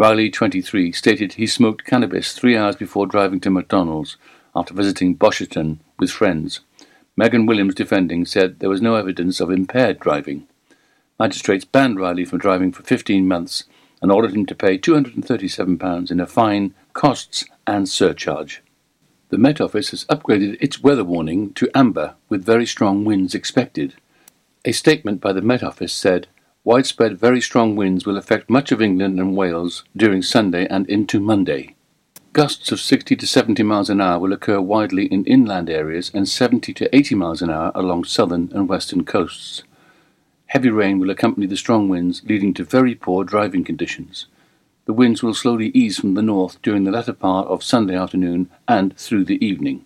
Riley, 23, stated he smoked cannabis three hours before driving to McDonald's after visiting Bosherston with friends. Megan Williams, defending, said there was no evidence of impaired driving. Magistrates banned Riley from driving for 15 months and ordered him to pay £237 in a fine, costs, and surcharge. The Met Office has upgraded its weather warning to amber with very strong winds expected. A statement by the Met Office said widespread very strong winds will affect much of England and Wales during Sunday and into Monday. Gusts of 60 to 70 miles an hour will occur widely in inland areas and 70 to 80 miles an hour along southern and western coasts. Heavy rain will accompany the strong winds, leading to very poor driving conditions. The winds will slowly ease from the north during the latter part of Sunday afternoon and through the evening.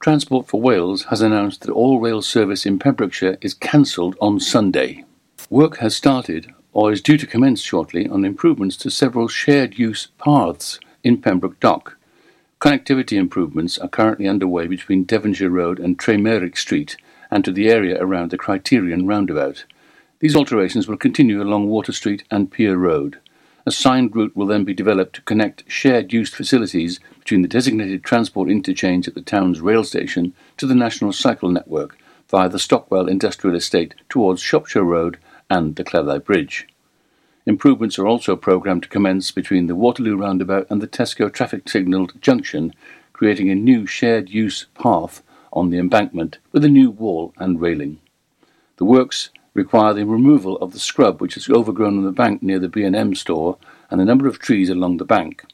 Transport for Wales has announced that all rail service in Pembrokeshire is cancelled on Sunday. Work has started, or is due to commence shortly, on improvements to several shared use paths in Pembroke Dock. Connectivity improvements are currently underway between Devonshire Road and Tremerrick Street and to the area around the Criterion roundabout. These alterations will continue along Water Street and Pier Road. A signed route will then be developed to connect shared use facilities between the designated transport interchange at the town's rail station to the national cycle network via the Stockwell Industrial Estate towards Shropshire Road and the Cleddau Bridge. Improvements are also programmed to commence between the Waterloo roundabout and the Tesco traffic signalled junction, creating a new shared use path on the embankment with a new wall and railing. The works require the removal of the scrub which is overgrown on the bank near the B&M store and a number of trees along the bank.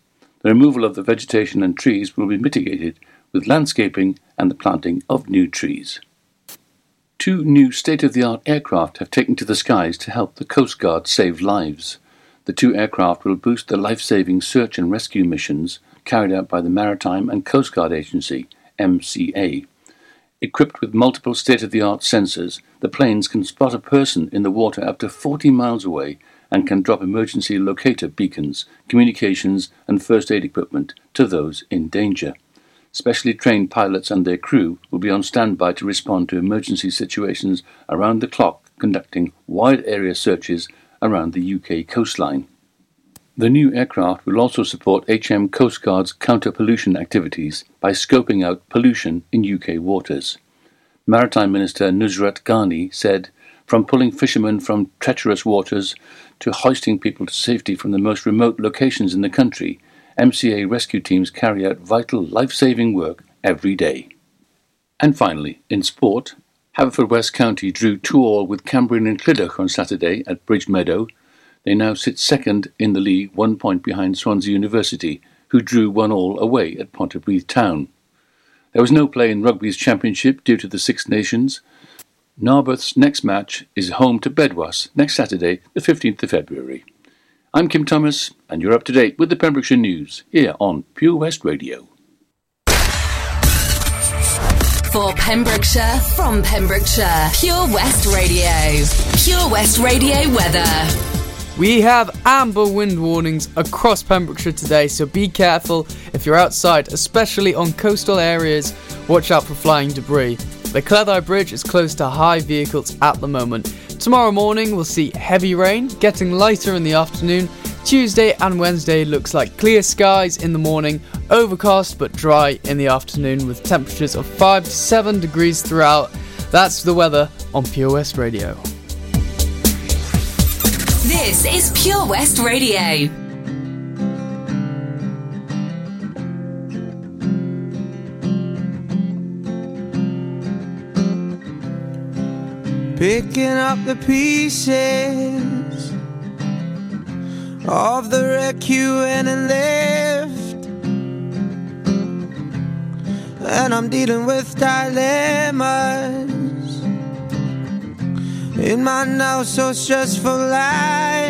The removal of the vegetation and trees will be mitigated with landscaping and the planting of new trees. Two new state of the art aircraft have taken to the skies to help the Coast Guard save lives. The two aircraft will boost the life saving search and rescue missions carried out by the Maritime and Coast Guard Agency, MCA. Equipped with multiple state of the art sensors, the planes can spot a person in the water up to 40 miles away and can drop emergency locator beacons, communications, and first aid equipment to those in danger. Specially trained pilots and their crew will be on standby to respond to emergency situations around the clock, conducting wide area searches around the UK coastline. The new aircraft will also support HM Coast Guard's counter pollution activities by scoping out pollution in UK waters. Maritime Minister Nusrat Ghani said, From pulling fishermen from treacherous waters to hoisting people to safety from the most remote locations in the country, MCA rescue teams carry out vital life saving work every day. And finally, in sport, Haverfordwest County drew 2 all with Cambrian and Clydach on Saturday at Bridge Meadow they now sit second in the league, one point behind Swansea University, who drew one all away at Pontypridd Town. There was no play in rugby's championship due to the Six Nations. Narberth's next match is home to Bedwas next Saturday, the 15th of February. I'm Kim Thomas, and you're up to date with the Pembrokeshire News here on Pure West Radio. For Pembrokeshire, from Pembrokeshire, Pure West Radio. Pure West Radio weather. We have amber wind warnings across Pembrokeshire today, so be careful if you're outside, especially on coastal areas. Watch out for flying debris. The Cleddau Bridge is closed to high vehicles at the moment. Tomorrow morning we'll see heavy rain, getting lighter in the afternoon. Tuesday and Wednesday looks like clear skies in the morning, overcast but dry in the afternoon with temperatures of 5 to 7 degrees throughout. That's the weather on Pure West Radio. This is Pure West Radio. Picking up the pieces of the wreck you went and left. And I'm dealing with dilemmas in my now so stressful life.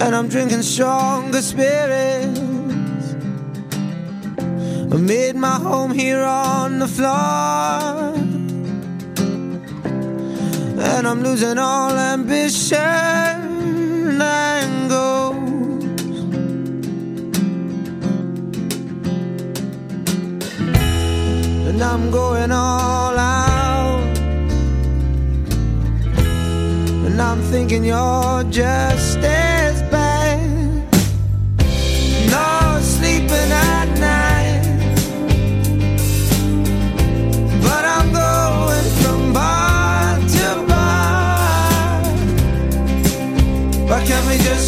And I'm drinking stronger spirits. I made my home here on the floor. And I'm losing all ambition and goals. And I'm going all out. And I'm thinking you're just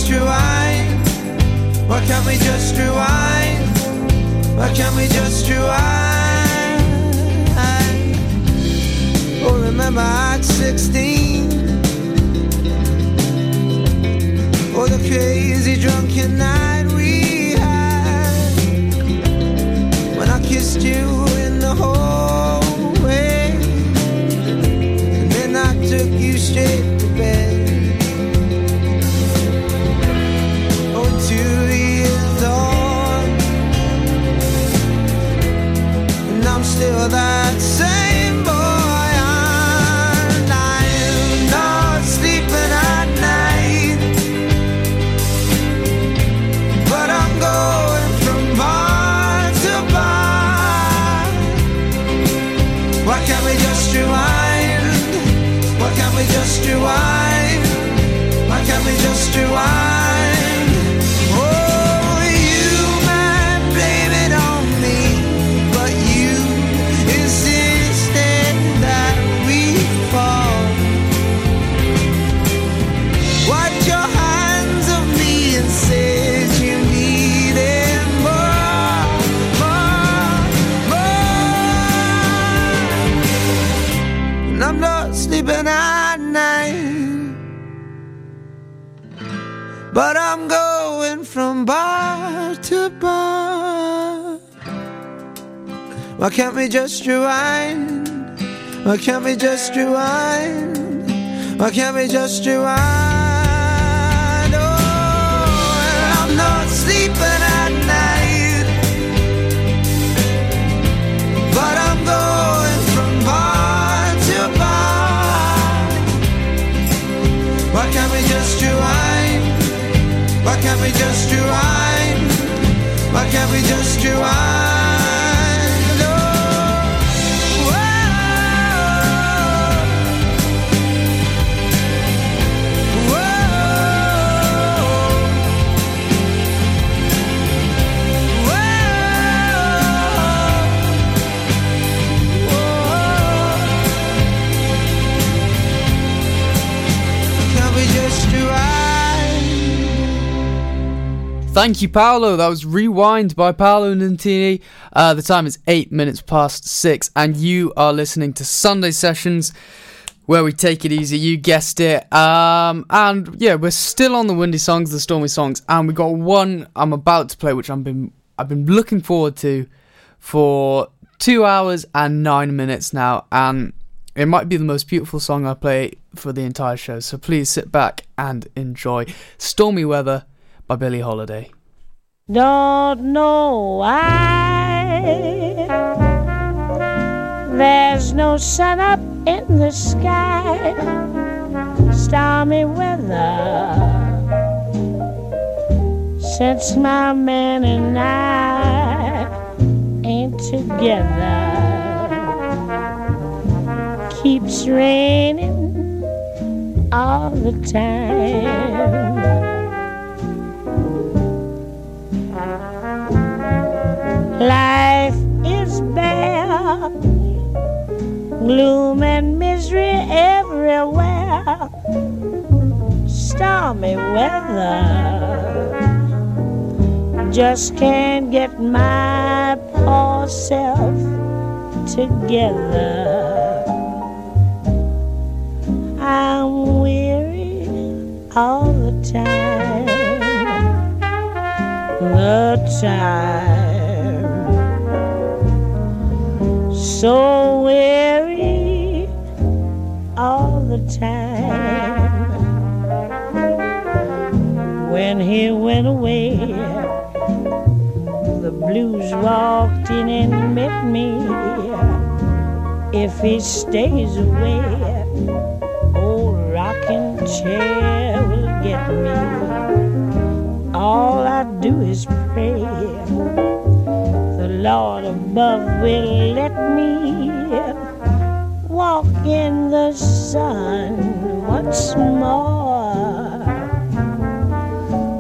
just rewind? Why can't we just rewind? Why can't we just rewind? Oh, remember at 16 Oh, the crazy drunken night we had When I kissed you in the hallway And then I took you straight can't we But I'm going from bar to bar. Why can't we just rewind? Why can't we just rewind? Why can't we just rewind? Oh, and I'm not sleeping at night. But I'm going from bar to bar. Why can't we just rewind? Why can't we just rewind? Why can't we just rewind? Thank you, Paolo. That was Rewind by Paolo Nutini. Uh, the time is eight minutes past six, and you are listening to Sunday Sessions, where we take it easy. You guessed it. Um, and yeah, we're still on the windy songs, the stormy songs, and we got one I'm about to play, which I've been I've been looking forward to for two hours and nine minutes now, and it might be the most beautiful song I play for the entire show. So please sit back and enjoy "Stormy Weather" by Billie Holiday. Don't know why there's no sun up in the sky. Stormy weather since my man and I ain't together. Keeps raining all the time. Life is bare, gloom and misery everywhere, stormy weather. Just can't get my poor self together. I'm weary all the time the time. So weary all the time. When he went away, the blues walked in and met me. If he stays away, old rocking chair will get me all I do is pray. The Lord above will let me walk in the sun once more.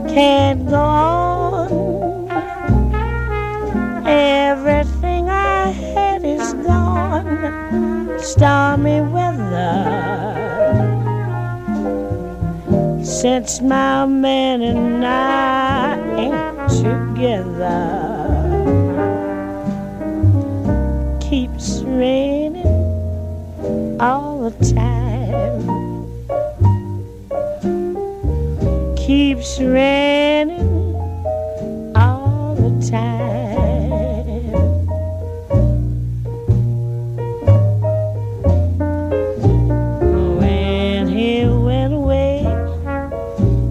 Can't go on. Everything I had is gone. Stormy weather. Since my man and I ain't together. Keeps raining all the time. When he went away,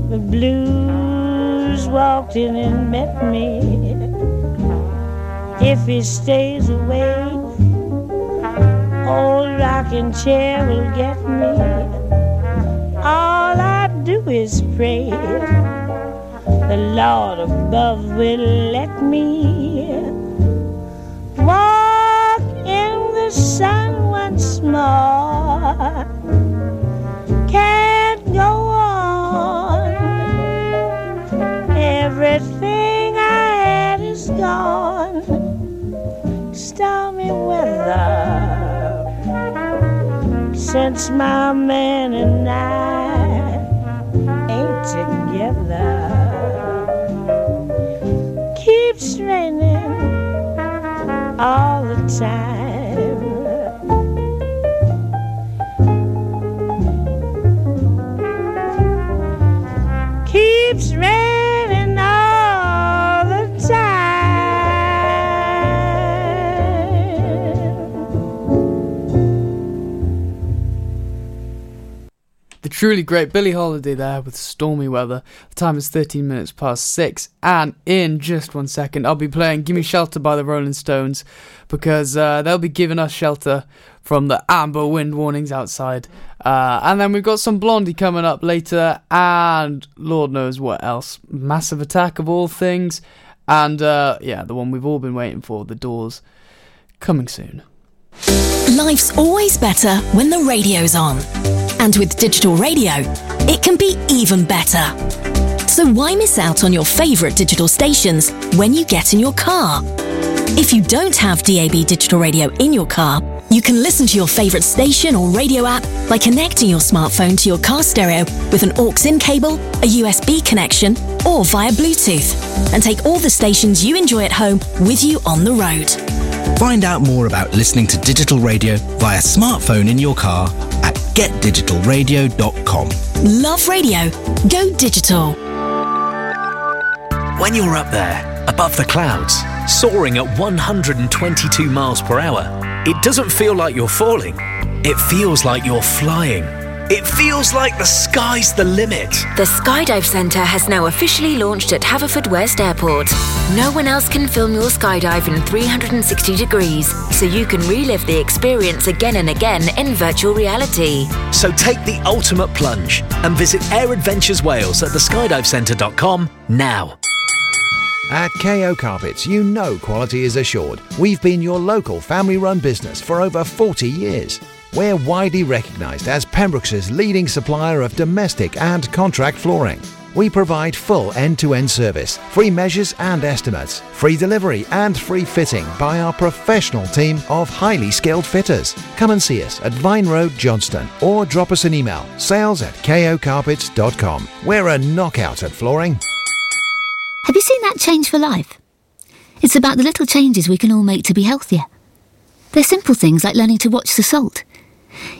the blues walked in and met me. If he stays away, old rocking chair will get me. All I do is pray the Lord above will let me walk in the sun once more. Can't go on. Everything I had is gone. Stormy weather since my man and I together. Keeps raining all truly great Billie Holiday there with stormy weather. The time is 13 minutes past 6, and in just one second, I'll be playing Gimme Shelter by the Rolling Stones because uh, they'll be giving us shelter from the amber wind warnings outside. Uh, and then we've got some Blondie coming up later, and Lord knows what else. Massive Attack of all things, and uh, yeah, the one we've all been waiting for, The Doors, coming soon. Life's always better when the radio's on. And with digital radio, it can be even better. So why miss out on your favourite digital stations when you get in your car? If you don't have DAB digital radio in your car, you can listen to your favourite station or radio app by connecting your smartphone to your car stereo with an aux-in cable, a USB connection, or via Bluetooth, and take all the stations you enjoy at home with you on the road. Find out more about listening to digital radio via smartphone in your car at getdigitalradio.com. Love radio. Go digital. When you're up there, above the clouds, soaring at 122 miles per hour, it doesn't feel like you're falling. It feels like you're flying. It feels like the sky's the limit. The Skydive Centre has now officially launched at Haverfordwest Airport. No one else can film your skydive in 360 degrees, so you can relive the experience again and again in virtual reality. So take the ultimate plunge and visit Air Adventures Wales at theskydivecentre.com now. At KO Carpets, you know quality is assured. We've been your local family run business for over 40 years. We're widely recognised as Pembrokeshire's leading supplier of domestic and contract flooring. We provide full end to end service, free measures and estimates, free delivery and free fitting by our professional team of highly skilled fitters. Come and see us at Vine Road, Johnston, or drop us an email sales at kocarpets.com. We're a knockout at flooring. Have you seen that change for life? It's about the little changes we can all make to be healthier. They're simple things like learning to watch the salt.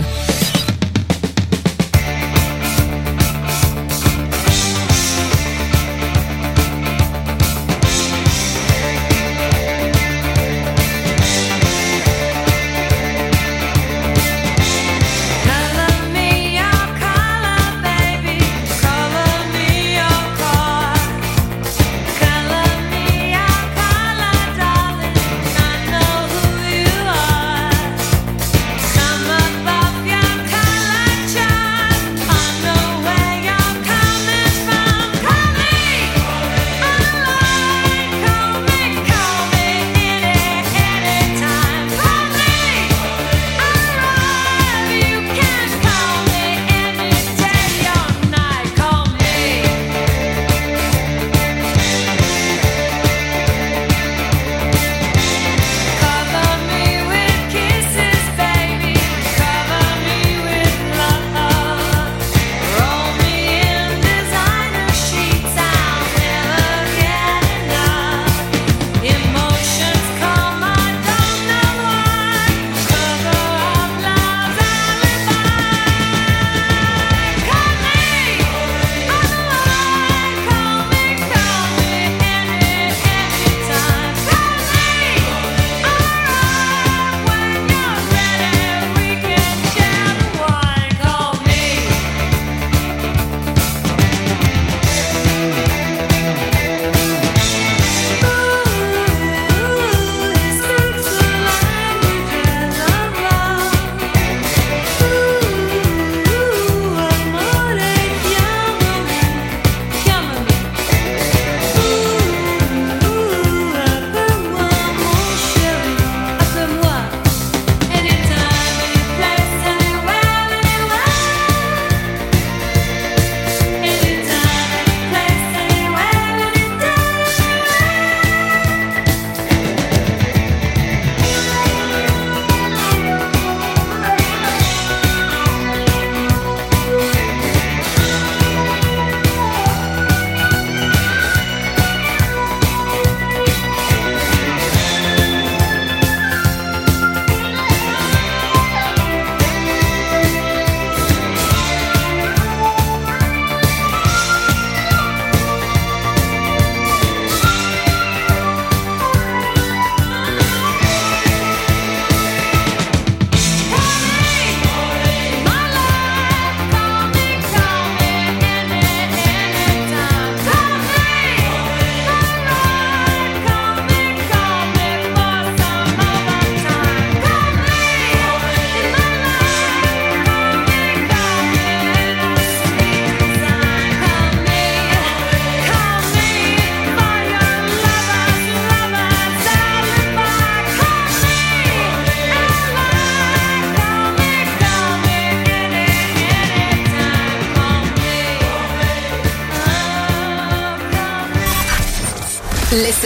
Radio.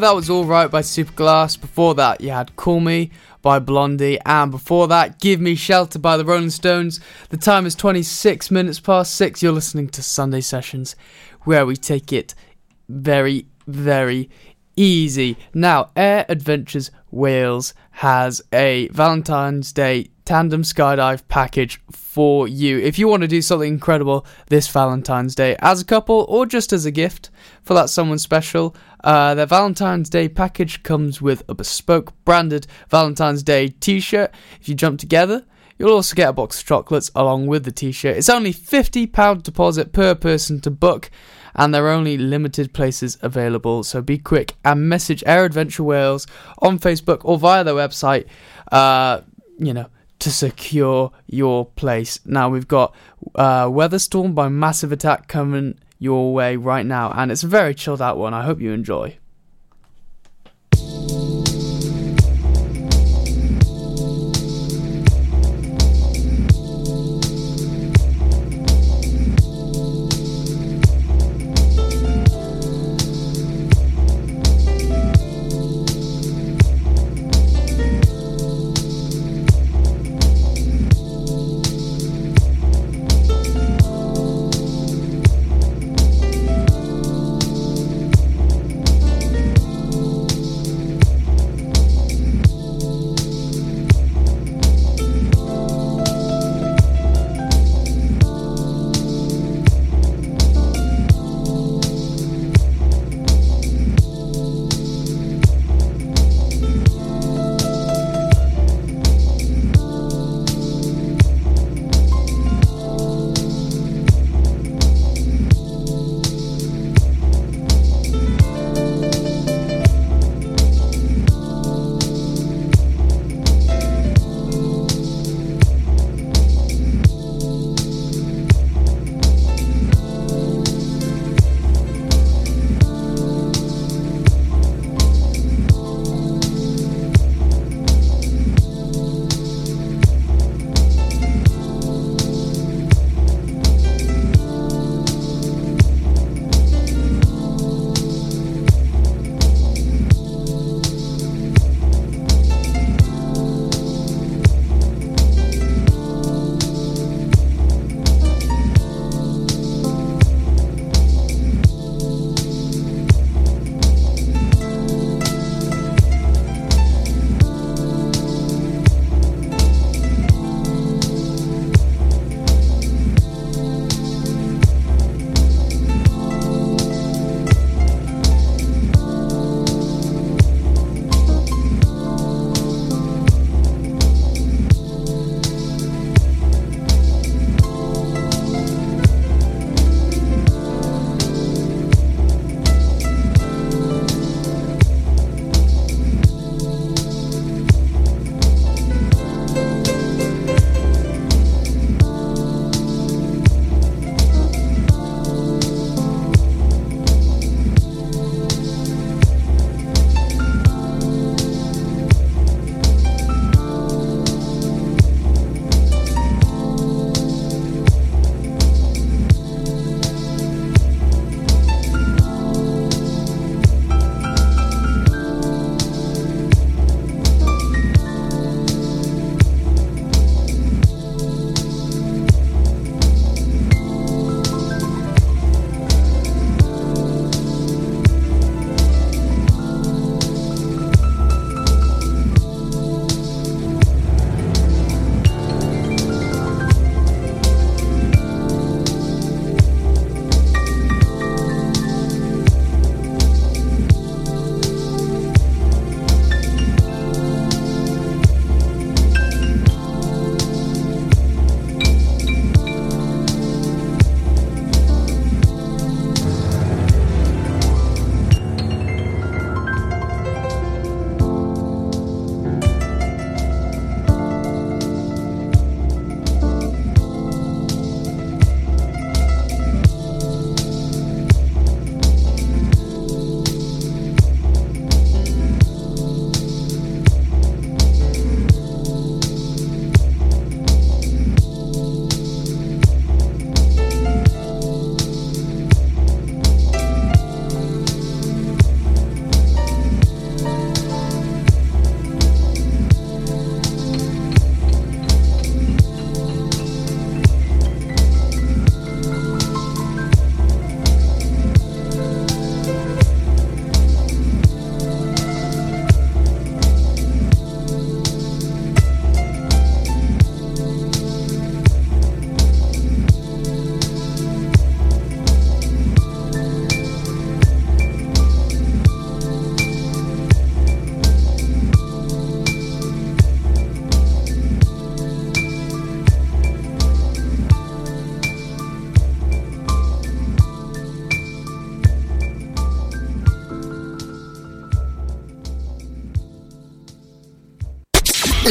That was All Right by Supergrass. Before that, you had Call Me by Blondie. And before that, Give Me Shelter by the Rolling Stones. The time is 26 minutes past 6. You're listening to Sunday Sessions, where we take it very, very easy. Now, Air Adventures Wales has a Valentine's Day tandem skydive package for you. If you want to do something incredible this Valentine's Day as a couple or just as a gift for that someone special, uh, their Valentine's Day package comes with a bespoke branded Valentine's Day t shirt. If you jump together, You'll also get a box of chocolates along with the t shirt. It's only £50 deposit per person to book, and there are only limited places available. So be quick and message Air Adventure Wales on Facebook or via their website, uh, you know, to secure your place. Now we've got uh, Weatherstorm by Massive Attack coming your way right now, and it's a very chilled out one. I hope you enjoy.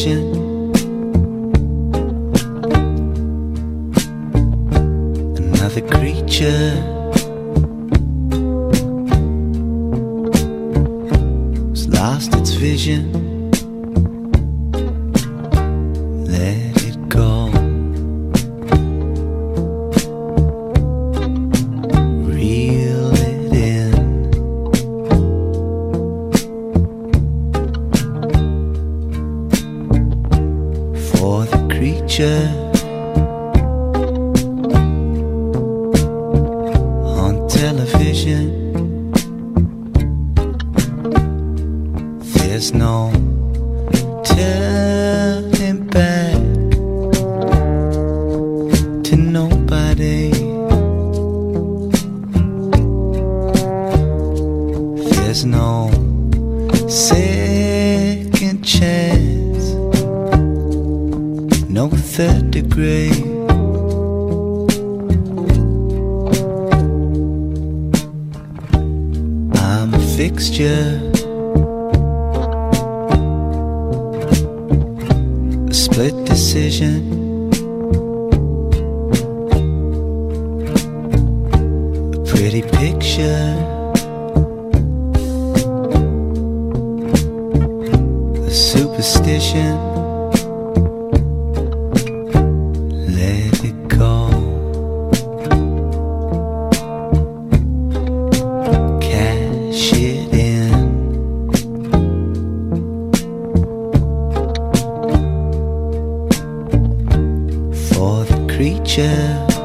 线边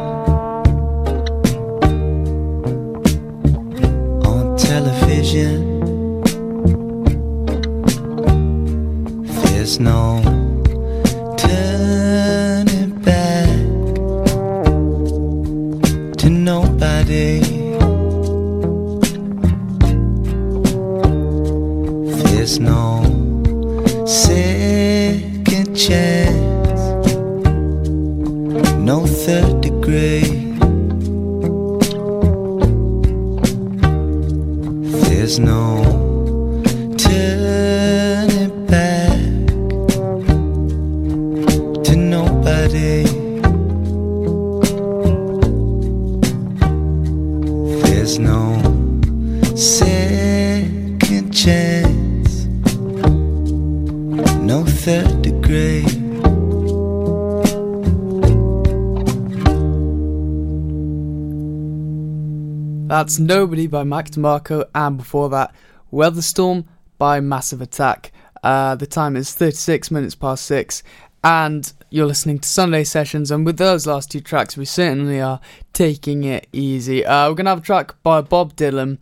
That's Nobody by Mac DeMarco, and before that, Weatherstorm by Massive Attack. Uh, the time is 36 minutes past 6, and you're listening to Sunday Sessions, and with those last two tracks, we certainly are taking it easy. Uh, we're going to have a track by Bob Dylan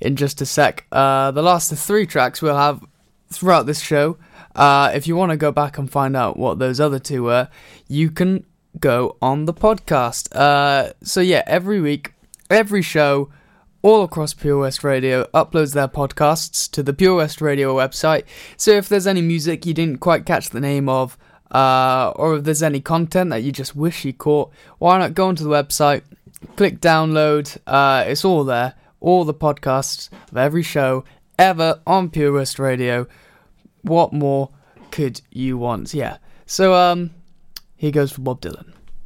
in just a sec. Uh, the last three tracks we'll have throughout this show. Uh, if you want to go back and find out what those other two were, you can go on the podcast. Uh, so yeah, every week, every show, all across Pure West Radio uploads their podcasts to the Pure West Radio website. So if there's any music you didn't quite catch the name of, uh, or if there's any content that you just wish you caught, why not go onto the website, click download, uh, it's all there. All the podcasts of every show ever on Pure West Radio. What more could you want? Yeah. So um, here goes for Bob Dylan.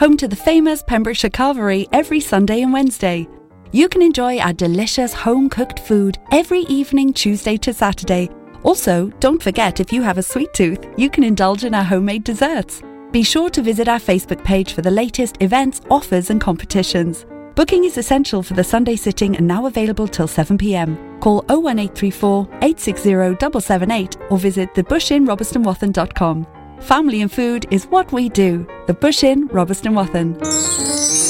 Home to the famous Pembrokeshire Carvery every Sunday and Wednesday. You can enjoy our delicious home cooked food every evening, Tuesday to Saturday. Also, don't forget if you have a sweet tooth, you can indulge in our homemade desserts. Be sure to visit our Facebook page for the latest events, offers, and competitions. Booking is essential for the Sunday sitting and now available till 7pm. Call 01834 860 778 or visit thebushinrobertsonwathan.com. Family and food is what we do. The Bush Inn, Robeston Wathen.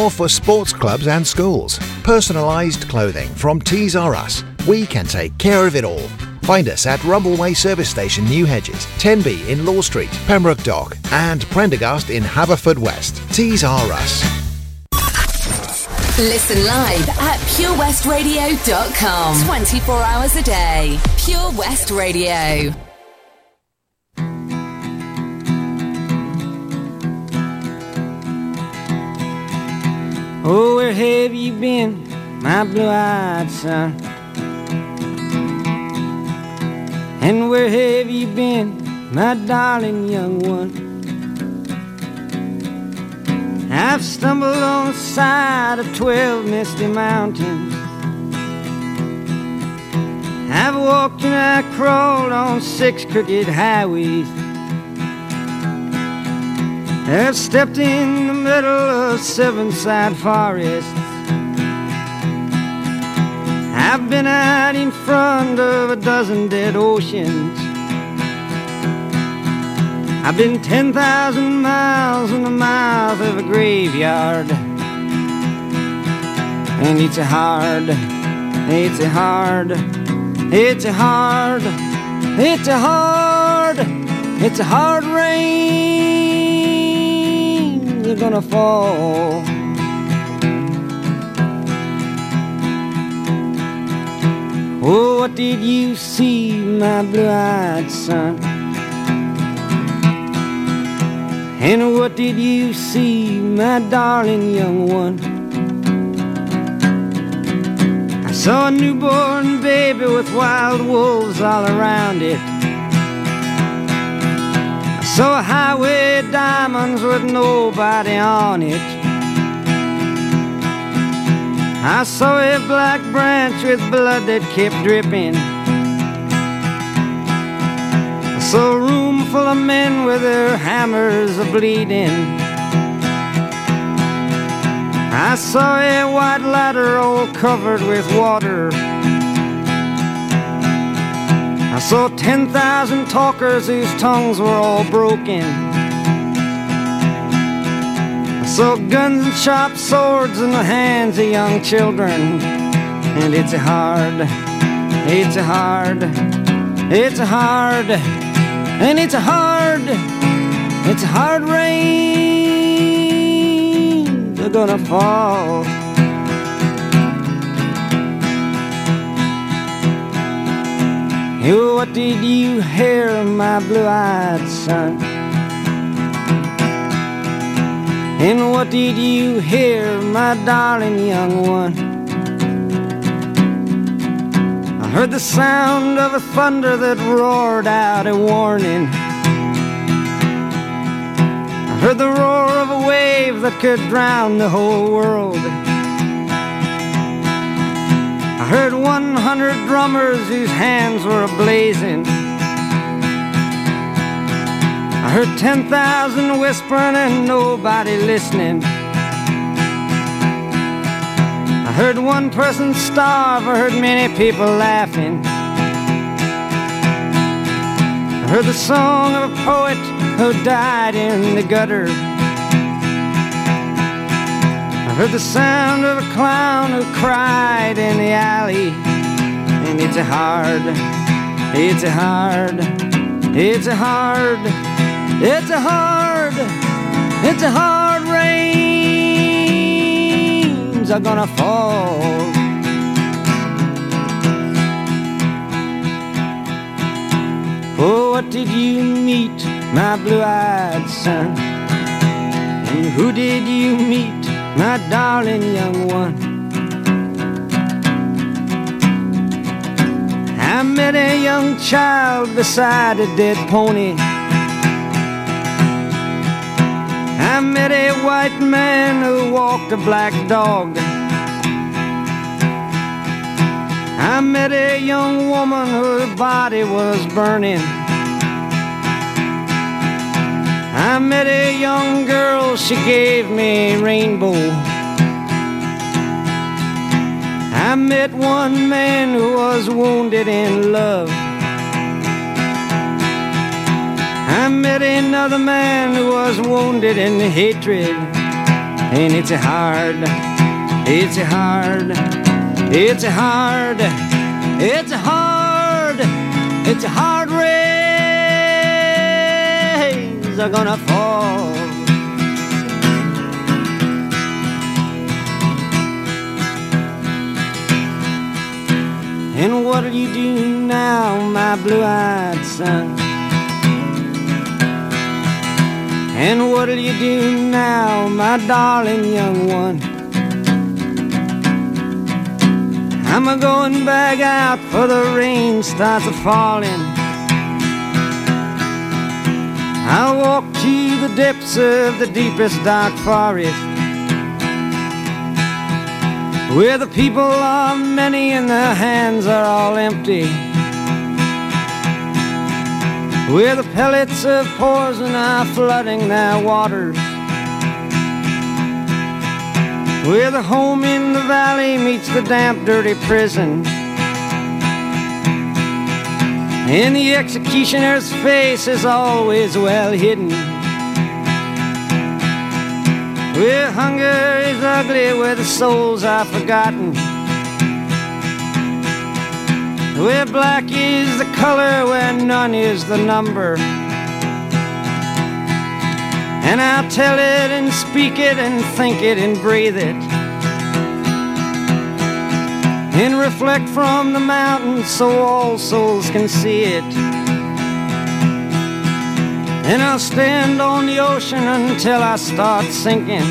for sports clubs and schools. Personalised clothing from Tees R Us. We can take care of it all. Find us at Rumbleway Service Station, New Hedges, Tenby in Law Street, Pembroke Dock, and Prendergast in Haverfordwest. Tees R Us. Listen live at purewestradio.com. 24 hours a day. Pure West Radio. Oh, where have you been, my blue-eyed son? And where have you been, my darling young one? I've stumbled on the side of twelve misty mountains. I've walked and I crawled on six crooked highways. I've stepped in the middle of seven sad forests. I've been out in front of a dozen dead oceans. I've been 10,000 miles in the mouth of a graveyard. And it's a hard, it's a hard, it's a hard, it's a hard, it's a hard rain. You're gonna fall. Oh, what did you see, my blue-eyed son? And what did you see, my darling young one? I saw a newborn baby with wild wolves all around it. A highway diamonds with nobody on it. I saw a black branch with blood that kept dripping. I saw a room full of men with their hammers a bleeding. I saw a white ladder all covered with water. Saw 10,000 talkers whose tongues were all broken. I saw guns and sharp swords in the hands of young children. And it's hard, it's hard, it's hard, and it's hard, it's hard rain. They're gonna fall. Oh, what did you hear, my blue-eyed son? And what did you hear, my darling young one? I heard the sound of a thunder that roared out a warning. I heard the roar of a wave that could drown the whole world. I heard 100 drummers whose hands were ablazing. I heard 10,000 whispering and nobody listening. I heard one person starve, I heard many people laughing. I heard the song of a poet who died in the gutter. I heard the sound of a clown who cried in the alley. And it's a hard, it's a hard, it's a hard, it's a hard, it's a hard rains are gonna fall. Oh, what did you meet, my blue-eyed son? And who did you meet, my darling young one? I met a young child beside a dead pony. I met a white man who walked a black dog. I met a young woman whose body was burning. I met a young girl, she gave me a rainbow. I met one man who was wounded in love. I met another man who was wounded in hatred. And it's hard, it's hard, it's hard, it's hard, it's hard rays are gonna fall. And what'll you do now, my blue-eyed son? And what'll you do now, my darling young one? I'm a going back out for the rain starts a falling. I'll walk to the depths of the deepest dark forest. Where the people are many and their hands are all empty. Where the pellets of poison are flooding their waters. Where the home in the valley meets the damp, dirty prison. And the executioner's face is always well hidden. Where hunger is ugly, where the souls are forgotten. Where black is the color, where none is the number. And I'll tell it and speak it and think it and breathe it. And reflect from the mountains so all souls can see it. And I'll stand on the ocean until I start sinking.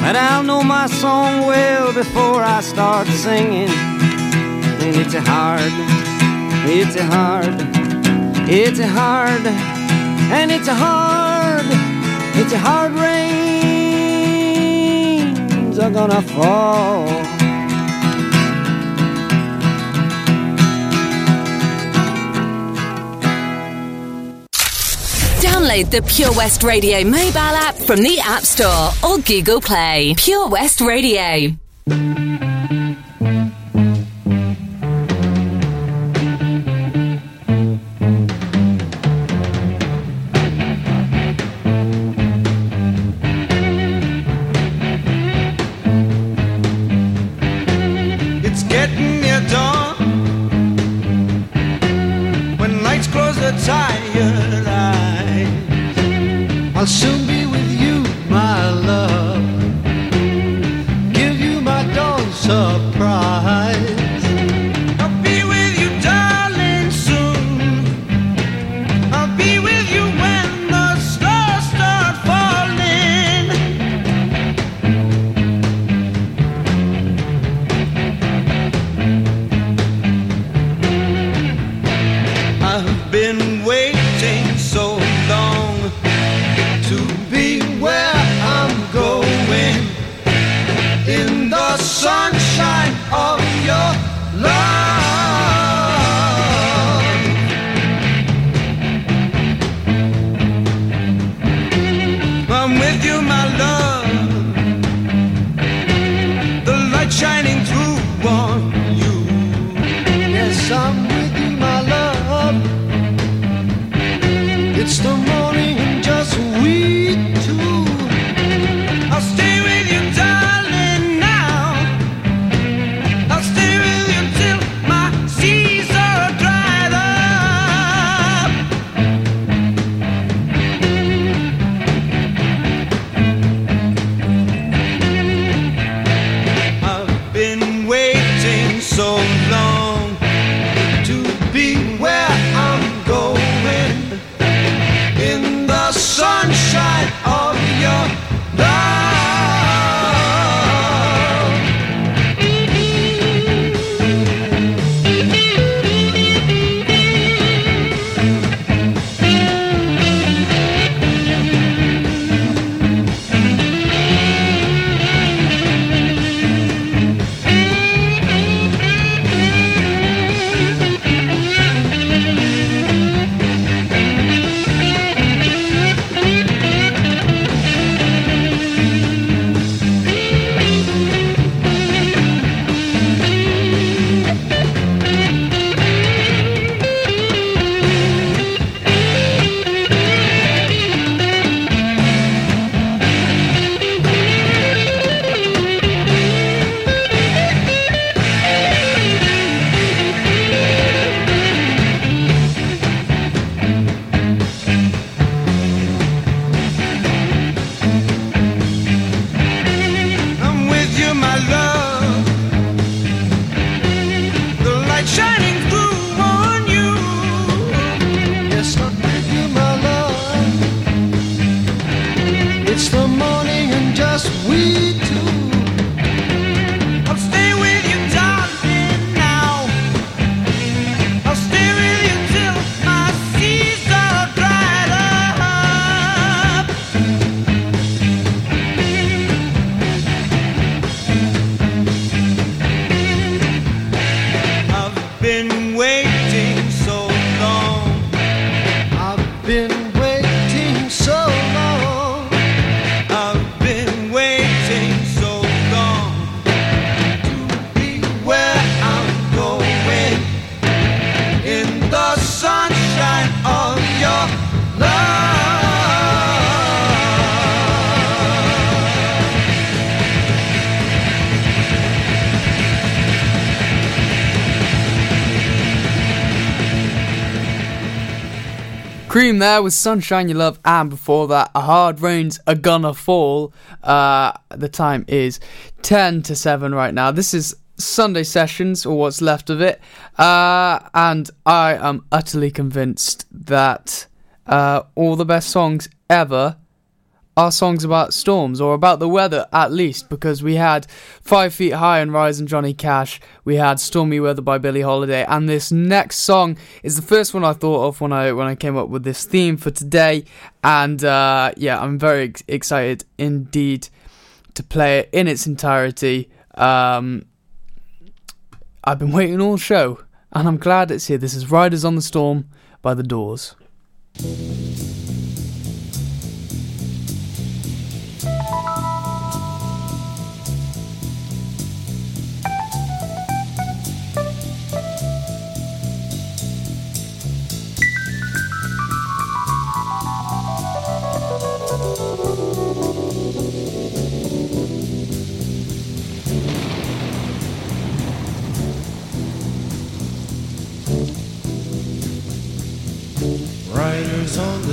But I'll know my song well before I start singing. And it's a hard, it's a hard, it's a hard, and it's a hard, it's a hard rains are gonna fall. Download the Pure West Radio mobile app from the App Store or Google Play. Pure West Radio. There with Sunshine You Love, and before that, A Hard Rain's A Gonna Fall. Uh, the time is 10 to 7 right now. This is Sunday Sessions, or what's left of it, uh, and I am utterly convinced that uh, all the best songs ever are songs about storms or about the weather at least because we had Five Feet High and Rise and Johnny Cash, we had Stormy Weather by Billie Holiday, and this next song is the first one I thought of when I when I came up with this theme for today, and uh, yeah, I'm very ex- excited indeed to play it in its entirety. Um, I've been waiting all show, and I'm glad it's here. This is Riders on the Storm by The Doors.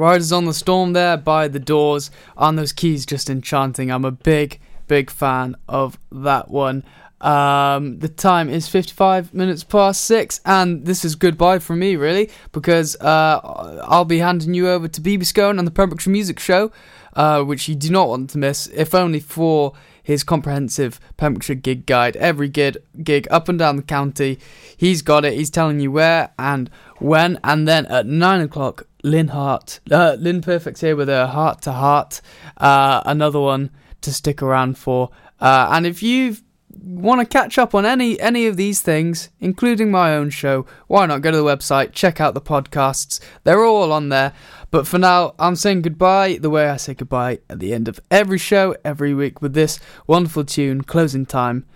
Riders on the Storm there by the doors. and those keys, just enchanting. I'm a big, big fan of that one. Um, the time is 55 minutes past six, and this is goodbye from me, really, because uh, I'll be handing you over to BB Scone on the Pembrokeshire Music Show, uh, which you do not want to miss, if only for his comprehensive Pembrokeshire gig guide. Every gig, gig up and down the county, he's got it. He's telling you where and when, and then at nine o'clock, Lynn Hart, uh, Lynn Perfect here with her heart to heart, uh, another one to stick around for. Uh, and if you've want to catch up on any any of these things, including my own show, why not go to the website, check out the podcasts. They're all on there. But for now, I'm saying goodbye the way I say goodbye at the end of every show every week with this wonderful tune, Closing Time,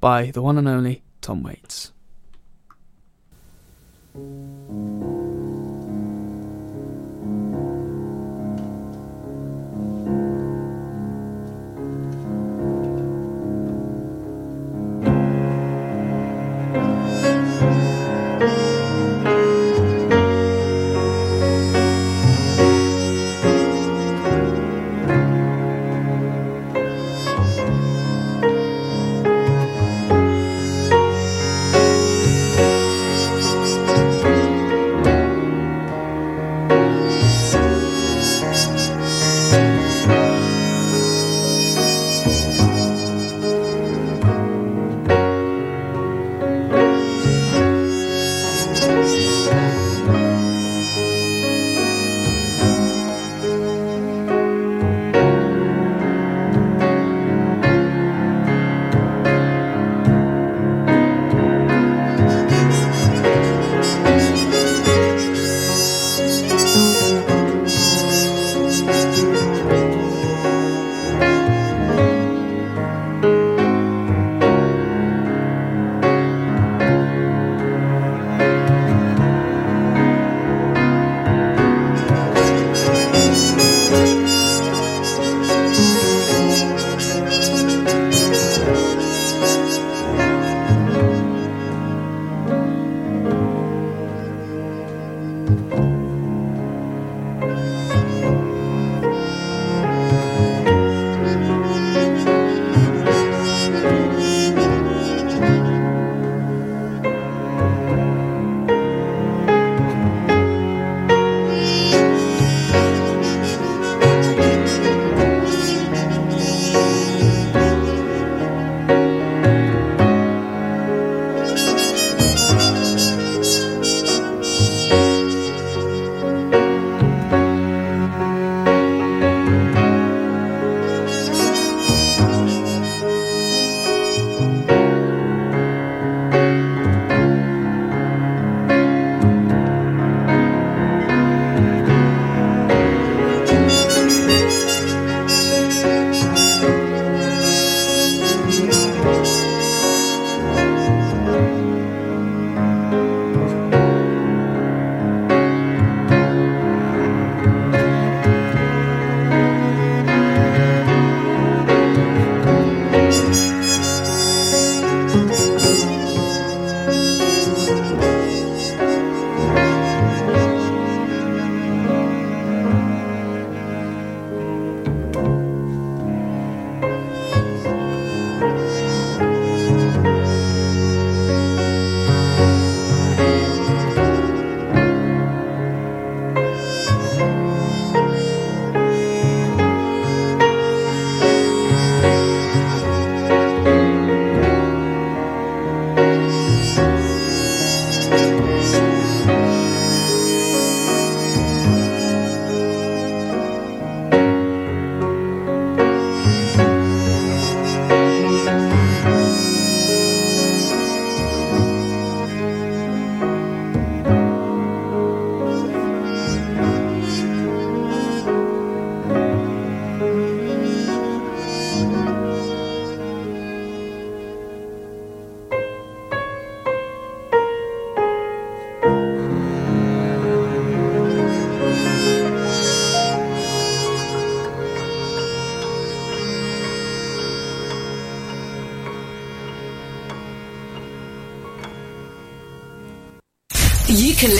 by the one and only Tom Waits.